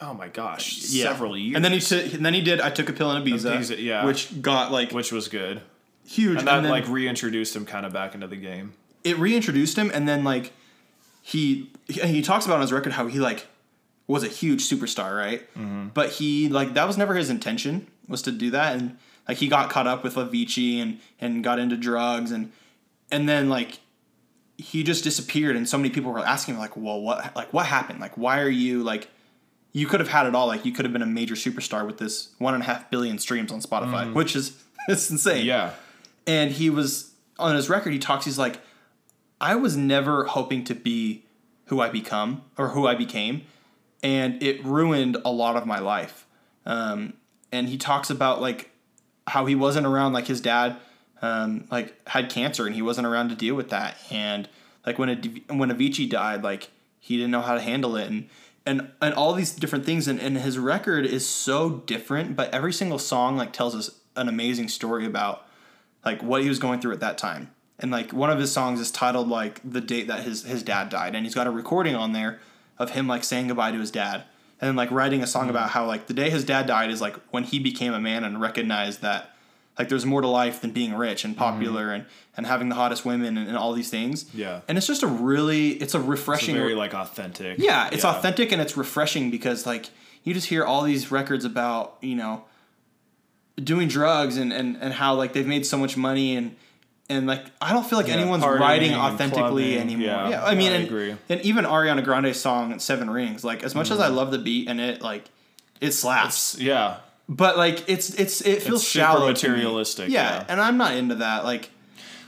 oh my gosh, Yeah. several years. And then he took. And then he did. I took a pill in Ibiza, Ibiza, yeah. which got like which was good, huge. and that then like reintroduced him kind of back into the game. it reintroduced him, and then like he he, he talks about on his record how he like was a huge superstar, right? Mm-hmm. But he like that was never his intention was to do that, and like he got caught up with Avicii and and got into drugs, and and then like he just disappeared, and so many people were asking him like, well, what like what happened? Like why are you like you could have had it all. Like you could have been a major superstar with this one and a half billion streams on Spotify, which is it's insane. Mm. Yeah, And he was on his record. He talks. He's like, I was never hoping to be who I become or who I became, and it ruined a lot of my life. Um, and he talks about like how he wasn't around. Like his dad, um, like had cancer, and he wasn't around to deal with that. And like when a, when Avicii died, like he didn't know how to handle it, and and and all these different things. And, and his record is so different, but every single song like tells us an amazing story about like what he was going through at that time. And like one of his songs is titled like the date that his his dad died, and he's got a recording on there of him like saying goodbye to his dad, and then like writing a song hmm. about how like the day his dad died is like when he became a man and recognized that like there's more to life than being rich and hmm. popular and and having the hottest women and, and all these things. Yeah. and it's just a really it's a it's refreshing very like authentic. yeah, it's authentic and it's refreshing because like you just hear all these records about, you know, doing drugs and, and, and how like they've made so much money and and like I don't feel like Yeah, anyone's writing authentically anymore. Yeah, Yeah, I mean, I and, agree. and even Ariana Grande's song Seven Rings, like as much as I Mm-hmm. love the beat and it like it slaps, yeah. but like it's it's it feels It's super shallow, materialistic, Yeah, yeah. and I'm not into that. Like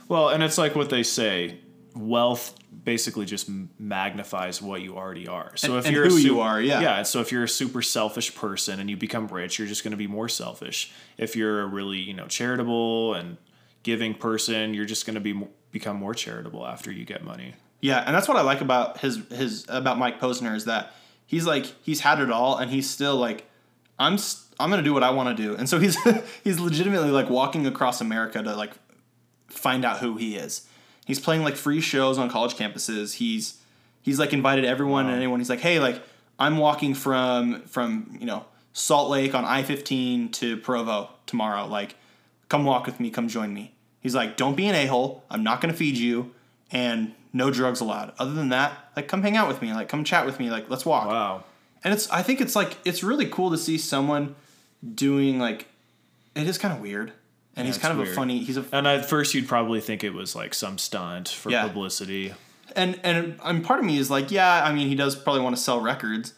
Well, and it's like what they say: wealth basically just magnifies what you already are. So And- if and you're who a you are, yeah. yeah. So if you're a super selfish person and you become rich, you're just going to be more selfish. If you're a really you know charitable and giving person, you're just going to be become more charitable after you get money. Yeah, and that's what I like about his his about Mike Posner is that he's like he's had it all and he's still like I'm I'm gonna do what I want to do, and so he's he's legitimately like walking across America to like find out who he is. He's playing like free shows on college campuses. He's he's like invited everyone and anyone. He's like, hey, like I'm walking from from you know Salt Lake on I fifteen to Provo tomorrow. Like, come walk with me. Come join me. He's like, don't be an a hole. I'm not gonna feed you, and no drugs allowed. Other than that, like, come hang out with me. Like, come chat with me. Like, let's walk. Wow. And it's I think it's like it's really cool to see someone doing like it is kind of weird. And he's kind of a funny he's a And at first, you'd probably think it was like some stunt for Yeah. publicity. and and and part of me is like, yeah, I mean he does probably want to sell records.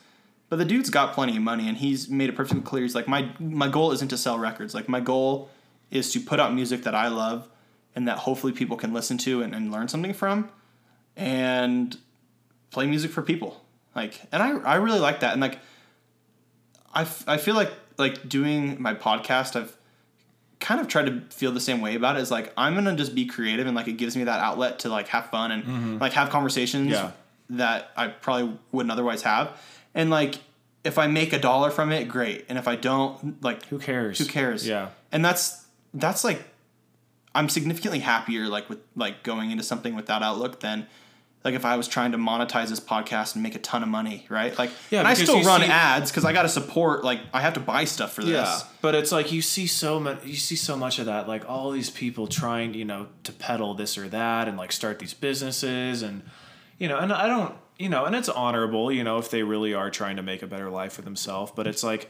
But the dude's got plenty of money and he's made it perfectly clear. He's like, my my goal isn't to sell records. Like my goal is to put out music that I love and that hopefully people can listen to and, and learn something from and play music for people. Like and I I really like that. And like I, f- I feel like like doing my podcast I've kind of tried to feel the same way about it is like I'm gonna just be creative and like it gives me that outlet to like have fun and mm-hmm. like have conversations Yeah. that I probably wouldn't otherwise have. And like if I make a dollar from it, great. And if I don't, like Who cares? who cares? Yeah. And that's that's like I'm significantly happier like with like going into something with that outlook than like if I was trying to monetize this podcast and make a ton of money, right? Like, Yeah, and I still run see- ads because I got to support. Like, I have to buy stuff for this. Yeah, but it's like you see so much. You see so much of that, like all these people trying, you know, to peddle this or that, and like start these businesses, and you know, and I don't, you know, and it's honorable, you know, if they really are trying to make a better life for themselves. But it's like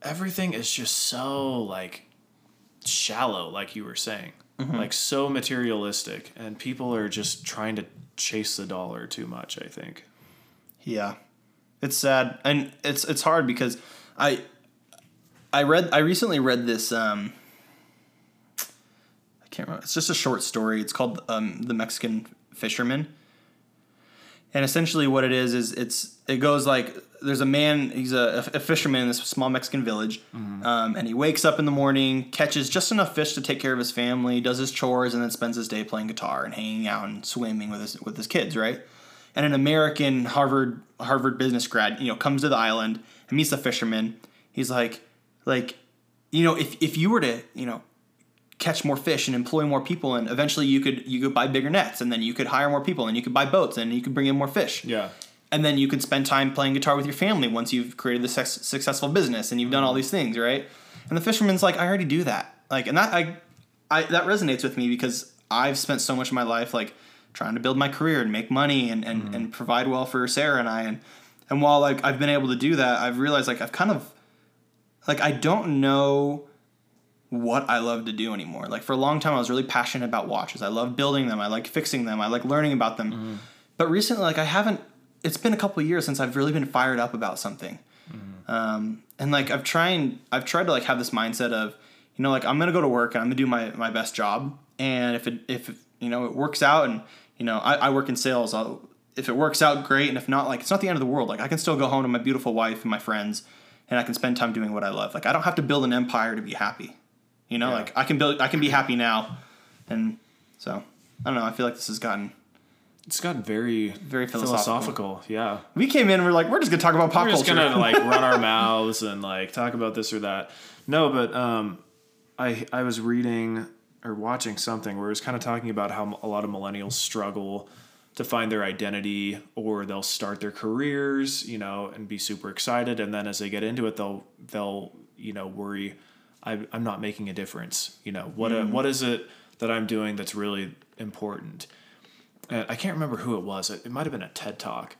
everything is just so like shallow, like you were saying, like so materialistic, and people are just trying to chase the dollar too much. I think. Yeah, it's sad, and it's it's hard because I I read I recently read this. Um, I can't remember. It's just a short story. It's called um, "The Mexican Fisherman," and essentially what it is is it's it goes like there's a man he's a, a fisherman in this small Mexican village, um, and he wakes up in the morning, catches just enough fish to take care of his family, does his chores, and then spends his day playing guitar and hanging out and swimming with his with his kids, right? And an American Harvard Harvard business grad, you know, comes to the island and meets the fisherman. He's like, like, you know, if if you were to, you know, catch more fish and employ more people and eventually you could you could buy bigger nets and then you could hire more people and you could buy boats and you could bring in more fish Yeah. And then you could spend time playing guitar with your family once you've created the sex- successful business and you've done all mm-hmm. these things right and the fisherman's like i already do that like and that I, I that resonates with me because i've spent so much of my life like trying to build my career and make money and and, mm-hmm. and provide well for sarah and i and and while like i've been able to do that i've realized like i've kind of like i don't know what I love to do anymore. Like for a long time, I was really passionate about watches. I love building them. I like fixing them. I like learning about them. Mm-hmm. But recently, like I haven't. It's been a couple of years since I've really been fired up about something. Um, and like I've trying, I've tried to like have this mindset of, you know, like I'm gonna go to work and I'm gonna do my my best job. And if it if you know it works out, and you know I, I work in sales, I'll, if it works out, great. And if not, like it's not the end of the world. Like I can still go home to my beautiful wife and my friends, and I can spend time doing what I love. Like I don't have to build an empire to be happy. You know, Yeah. like I can build, I can be happy now, and so I don't know. I feel like this has gotten. It's gotten very Very philosophical. philosophical. Yeah. We came in, and we're like, we're just gonna talk about pop culture. we're just gonna like run our mouths and like talk about this or that. No, but um, I I was reading or watching something where it was kind of talking about how a lot of millennials struggle to find their identity or they'll start their careers, you know, and be super excited, and then as they get into it, they'll they'll you know worry, I, I'm not making a difference. You know what uh what is it that I'm doing that's really important? And I can't remember who it was. It, it might have been a TED talk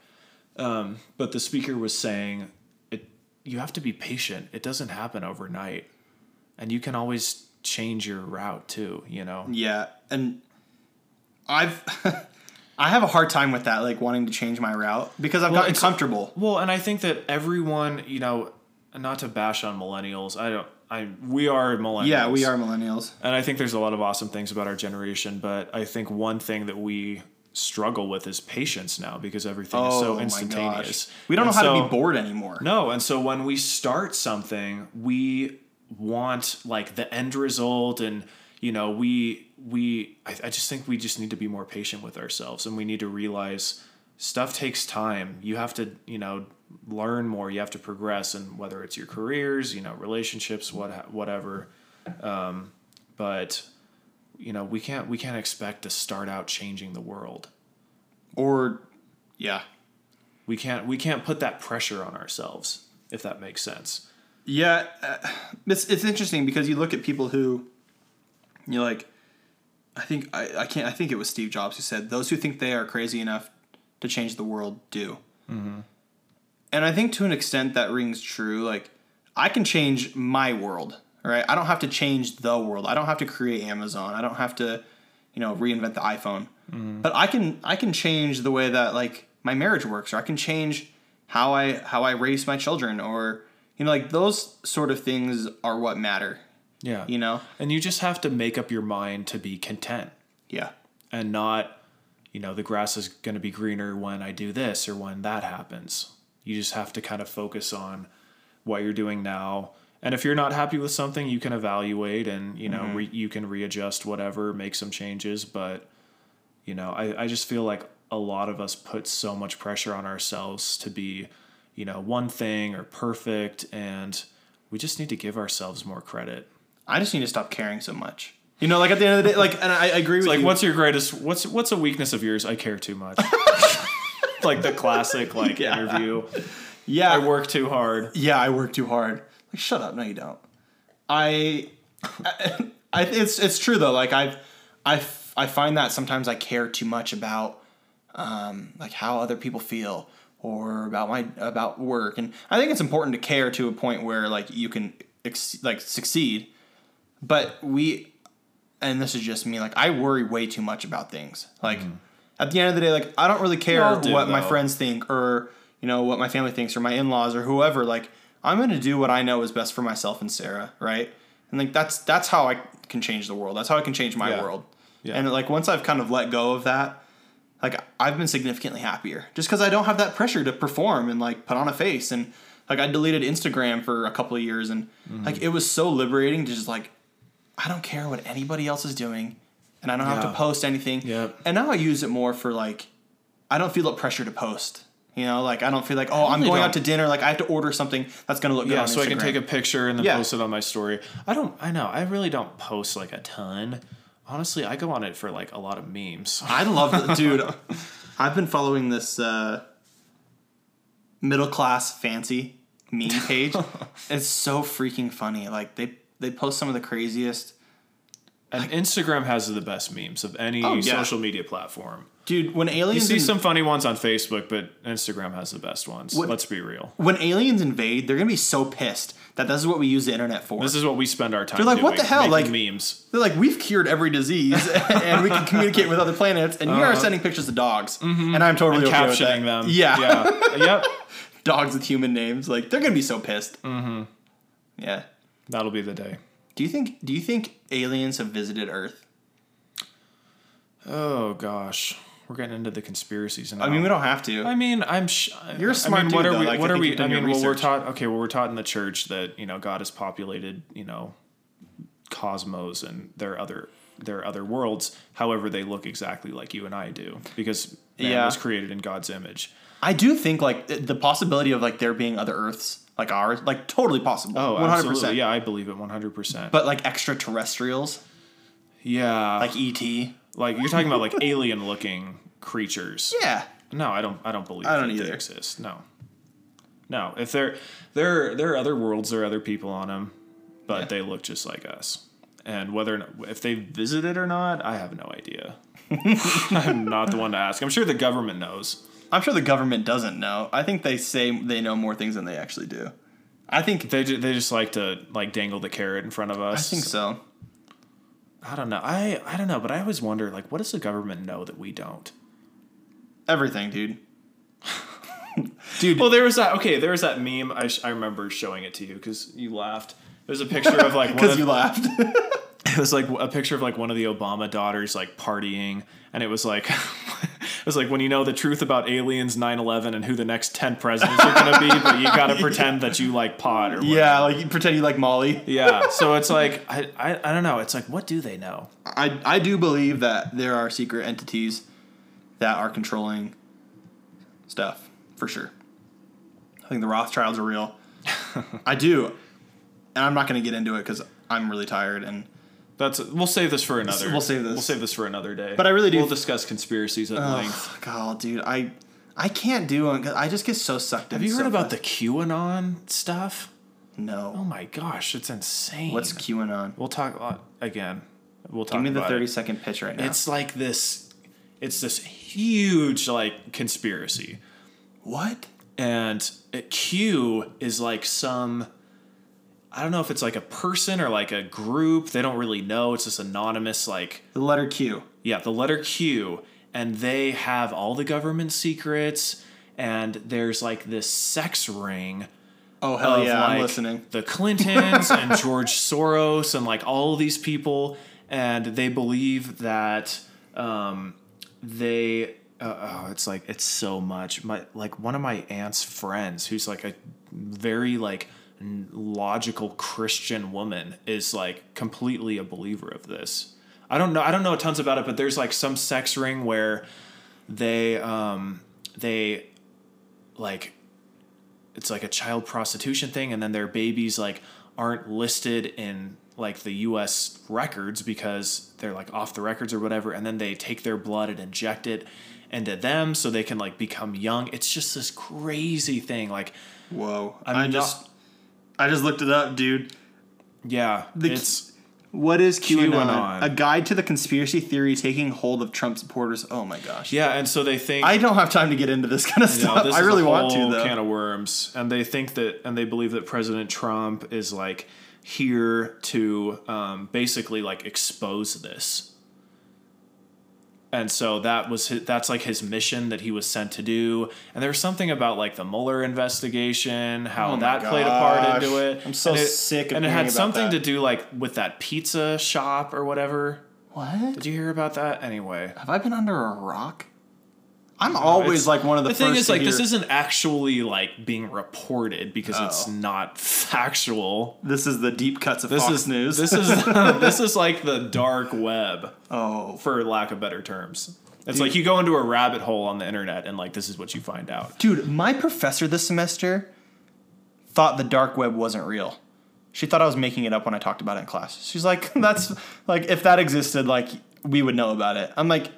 Um, but the speaker was saying it you have to be patient it doesn't happen overnight and you can always change your route too. You know. Yeah, and I've I have a hard time with that, like wanting to change my route because I've Well, gotten comfortable. Well, and I think that everyone, you know, not to bash on millennials. I don't. I we are millennials. Yeah, we are millennials. And I think there's a lot of awesome things about our generation, but I think one thing that we struggle with is patience now because everything is so instantaneous. We don't know And how to be bored anymore. No, and so when we start something, we want like the end result and you know, we we I, I just think we just need to be more patient with ourselves and we need to realize stuff takes time. You have to, you know, learn more, you have to progress and whether it's your careers, you know, relationships, what whatever. Um, but you know, we can't we can't expect to start out changing the world. Or, yeah, We can't we can't put that pressure on ourselves if that makes sense. yeah. Uh, it's it's interesting because you look at people who, you're like, I think I, I can't. I think it was Steve Jobs who said those who think they are crazy enough to change the world do. And I think to an extent that rings true. Like, I can change my world, right? I don't have to change the world. I don't have to create Amazon. I don't have to, you know, reinvent the iPhone. Mm-hmm. But I can I can change the way that like my marriage works, or I can change how I how I raise my children, or you know, like those sort of things are what matter. Yeah. You know? And you just have to make up your mind to be content Yeah. and not, you know, the grass is going to be greener when I do this or when that happens. You just have to kind of focus on what you're doing now. And if you're not happy with something, you can evaluate and, you know, mm-hmm. re- you can readjust whatever, make some changes. But, you know, I, I just feel like a lot of us put so much pressure on ourselves to be, you know, one thing or perfect. And we just need to give ourselves more credit. I just need to stop caring so much. You know, like at the end of the day, like, and I, I agree with Like, you. what's your greatest? What's what's a weakness of yours? I care too much. like the classic like Yeah. interview. yeah, I work too hard. yeah, I work too hard. Like, shut up. No, you don't. I, I, I it's it's true though. Like I've, I, I find that sometimes I care too much about, um, like how other people feel or about my about work, and I think it's important to care to a point where like you can ex- like succeed, but we, and this is just me. Like I worry way too much about things. Like at the end of the day, like I don't really care do, what my friends think or you know what my family thinks or my in-laws or whoever like i'm going to do what i know is best for myself and sarah right and like that's that's how i can change the world that's how i can change my Yeah. world Yeah. and like once i've kind of let go of that like i've been significantly happier just because i don't have that pressure to perform and like put on a face and like i deleted instagram for a couple of years and Mm-hmm. like it was so liberating to just like i don't care what anybody else is doing and i don't have to post anything Yep. and now i use it more for like I don't feel the pressure to post. You know, like I don't feel like, oh, I'm really going out don't. to dinner. Like I have to order something that's going to look good Yeah, so I can take a picture and then Yeah. post it on my story. I don't. I know. I really don't post like a ton. Honestly, I go on it for like a lot of memes. I love it, dude. I've been following this uh, middle class fancy meme page. it's so freaking funny. Like they they post some of the craziest. And Instagram has the best memes of any Oh, yeah. social media platform. Dude, when You aliens see in- some funny ones on Facebook, but Instagram has the best ones. What- Let's be real. when aliens invade, they're gonna be so pissed that this is what we use the internet for. This is what we spend our time. They're like, what doing, the hell? making Like- memes. They're like, we've cured every disease and we can communicate with other planets, and you are sending pictures of dogs, and I'm totally Uh-huh. Mm-hmm. Okay captioning with that. them. Yeah, Yeah. yep. dogs with human names. Like they're gonna be so pissed. Mm-hmm. Yeah. That'll be the day. Do you think? Do you think aliens have visited Earth? Oh gosh, we're getting into the conspiracies and. I mean, we don't have to. I mean, I'm. Sh- You're a I smart mean, what dude, are though. we? Like, I what are we? I mean, well, we're taught. Okay, well, we're taught in the church that you know God has populated you know cosmos and their other their other worlds. However, they look exactly like you and I do because man Yeah. was created in God's image. I do think like the possibility of like there being other Earths like ours, like totally possible. Oh, 100%. absolutely. Yeah, I believe it one hundred percent. But like extraterrestrials, Yeah, like ET. Like you're talking about like alien looking creatures. Yeah. No, I don't. I don't believe I don't that either. they exist. No, no. If there, there, there are other worlds, there are other people on them, but Yeah. they look just like us. And whether or not, if they visited or not, I have no idea. I'm not the one to ask. I'm sure the government knows. I'm sure the government doesn't know. I think they say they know more things than they actually do. I think They they just like to like dangle the carrot in front of us. I think so. I don't know. I I don't know, but I always wonder like what does the government know that we don't? Everything, dude. dude. Well, there was that. Okay, there was that meme. I, sh- I remember showing it to you because you laughed. There's a picture of like one because of, you laughed. it was like a picture of like one of the Obama daughters like partying, and it was like was like when you know the truth about aliens, 9-11, and who the next ten presidents are gonna be, but you gotta pretend that you like pot or whatever. yeah, like you pretend you like Molly. yeah. So it's like I, I I don't know. It's like what do they know? I I do believe that there are secret entities that are controlling stuff for sure. I think the Rothschilds are real. I do, and I'm not going to get into it because I'm really tired. And That's we'll save this for another. We'll save this. We'll save this for another day. But I really do- We'll discuss conspiracies at length. oh god, dude, I I can't do it. 'cause I just get so sucked. Have you heard about the. QAnon stuff? No. Oh my gosh, it's insane. What's QAnon? We'll talk again. We'll talk Give me the 30 it. second pitch right now. It's like this. It's this huge like conspiracy, what? and Q is like some. I don't know if it's like a person or like a group. They don't really know. It's this anonymous like The letter Q. yeah, the letter Q, and they have all the government secrets. And there's like this sex ring Oh hell yeah, I'm listening. The Clintons and George Soros and like all these people, and they believe that um, they. Uh, oh, it's like it's so much. My like one of my aunt's friends, who's like a very like logical Christian woman, is like completely a believer of this. I don't know. I don't know tons about it, but there's like some sex ring where they um they like it's like a child prostitution thing and then their babies like aren't listed in like the US records because they're like off the records or whatever and then they take their blood and inject it into them so they can like become young it's just this crazy thing like Whoa. I'm I not- just I just looked it up, dude. yeah The- it's What is QAnon? QAnon. A guide to the conspiracy theory taking hold of Trump supporters. Oh my gosh. yeah and so they think I don't have time to get into this kind of stuff. I really want to though. Can of worms, and they think that, and they believe that President Trump is like here to um, basically like expose this. And so that was his, that's like his mission that he was sent to do. And there was something about like the Mueller investigation, how Oh that played a part into it. I'm so and it, sick of And it had something that. to do like with that pizza shop or whatever. what? Did you hear about that? Anyway, Have I been under a rock? I'm always like one of the, the thing is like this isn't actually like being reported because it's Oh. not factual This is the deep cuts of this Fox is News. this is this is like the dark web oh, for lack of better terms it's like you go into a rabbit hole on the internet and like this is what you find out dude, my professor this semester thought the dark web wasn't real. She thought I was making it up when I talked about it in class. She's like, "That's like if that existed, like we would know about it." I'm like,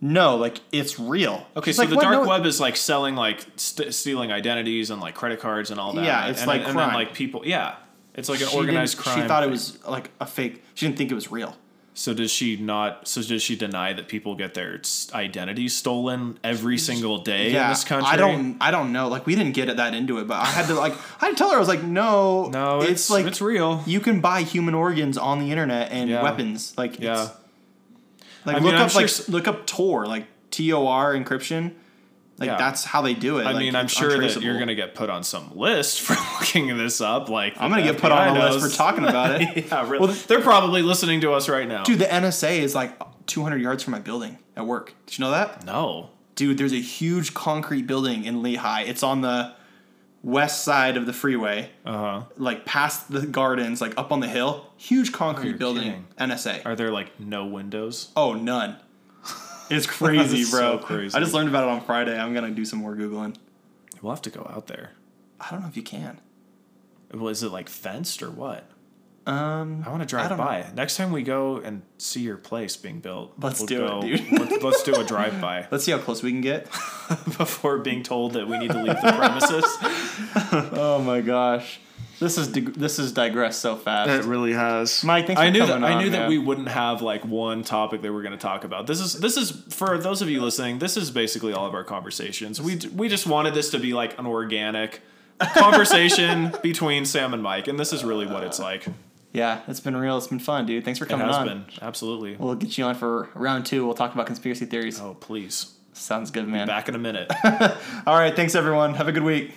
"No, like it's real." okay She's so like, the "What? dark No- web is like selling like st- stealing identities and like credit cards and all that Yeah, it's and, like and crime. then like people yeah it's like an She organized didn't- crime She thought it was like a fake. She didn't think it was real. so does she not so does she deny that people get their s- identities stolen every single day in this country I don't. I don't know. Like we didn't get it that into it, but I had to like. I had to tell her. I was like, no, no it's, like it's real you can buy human organs on the internet and Yeah. weapons. Like yeah it's, like I mean, look I'm up sure like s- look up Tor like T O R encryption. Like Yeah. that's how they do it. I Like, mean, I'm sure that you're gonna get put on some list for looking this up. Like I'm gonna get put on a list for talking about it. yeah, really. They're probably listening to us right now. Dude, the NSA is like 200 yards from my building at work. Did you know that? no. Dude, there's a huge concrete building in Lehi. It's on the west side of the freeway, Uh huh. like past the gardens, like up on the hill. Huge concrete Oh, building. kidding. NSA. Are there like no windows? Oh, none. It's crazy, bro. so crazy. I just learned about it on Friday. I'm gonna do some more googling. We'll have to go out there. I don't know if you can. Well, is it like fenced or what? Um, I want to drive don't know. by. Next time we go and see your place being built, Let's we'll do it, dude. let's, let's do a drive by let's see how close we can get. before being told that we need to leave the premises. oh my gosh, this is dig- this is digressed so fast. It really has. Mike, thanks I for knew that coming I on, knew that we wouldn't have like one topic that we're going to talk about. This is this is for those of you listening. This is basically all of our conversations. We we just wanted this to be like an organic conversation between Sam and Mike, and this is really what it's like. Yeah, it's been real. It's been fun, dude. Thanks for It coming has on. been absolutely. We'll get you on for round two. We'll talk about conspiracy theories. Oh, please. Sounds good, man. Back in a minute. All right, thanks everyone. Have a good week.